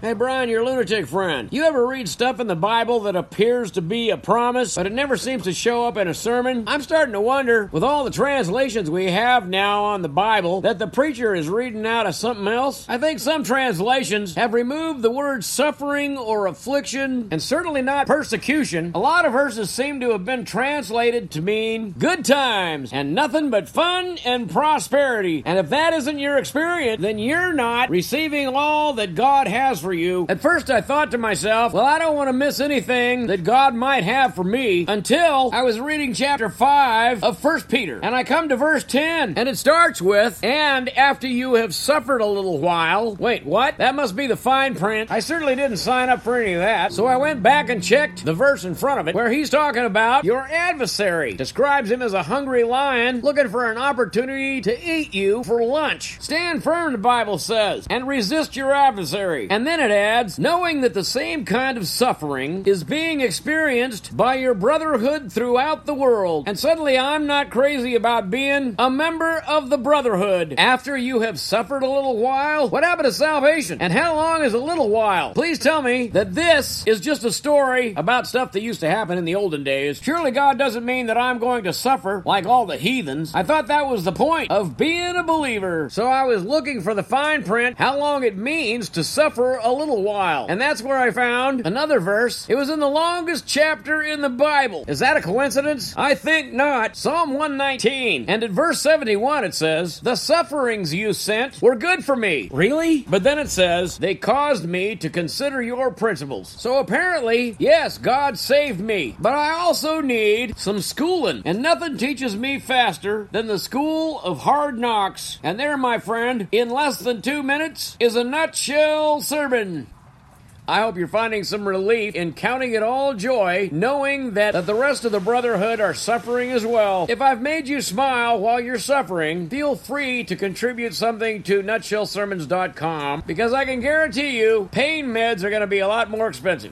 Hey, Brian, your lunatic friend. You ever read stuff in the Bible that appears to be a promise, but it never seems to show up in a sermon? I'm starting to wonder, with all the translations we have now on the Bible, that the preacher is reading out of something else. I think some translations have removed the word suffering or affliction, and certainly not persecution. A lot of verses seem to have been translated to mean good times and nothing but fun and prosperity. And if that isn't your experience, then you're not receiving all that God has for you. At first, I thought to myself, well, I don't want to miss anything that God might have for me until I was reading chapter 5 of 1 Peter. And I come to verse 10, and it starts with, And after you have suffered a little while. Wait, what? That must be the fine print. I certainly didn't sign up for any of that. So I went back and checked the verse in front of it where he's talking about your adversary. Describes him as a hungry lion looking for an opportunity to eat you for lunch. Stand firm, the Bible says, and resist your adversary. And then it adds, knowing that the same kind of suffering is being experienced by your brotherhood throughout the world. And suddenly I'm not crazy about being a member of the brotherhood. After you have suffered a little while, what happened to salvation? And how long is a little while? Please tell me that this is just a story about stuff that used to happen in the olden days. Surely God doesn't mean that I'm going to suffer like all the heathens. I thought that was the point of being a believer. So I was looking for the fine print, how long it means to suffer a little while. And that's where I found another verse. It was in the longest chapter in the Bible. Is that a coincidence? I think not. Psalm 119. And at verse 71 it says, The sufferings you sent were good for me. Really? But then it says, They caused me to consider your principles. So apparently, yes, God saved me. But I also need some schooling. And nothing teaches me faster than the school of hard knocks. And there, my friend, in less than two minutes, is a nutshell sermon. I hope you're finding some relief in counting it all joy, knowing that, that the rest of the Brotherhood are suffering as well. If I've made you smile while you're suffering, feel free to contribute something to nutshellsermons.com because I can guarantee you pain meds are going to be a lot more expensive.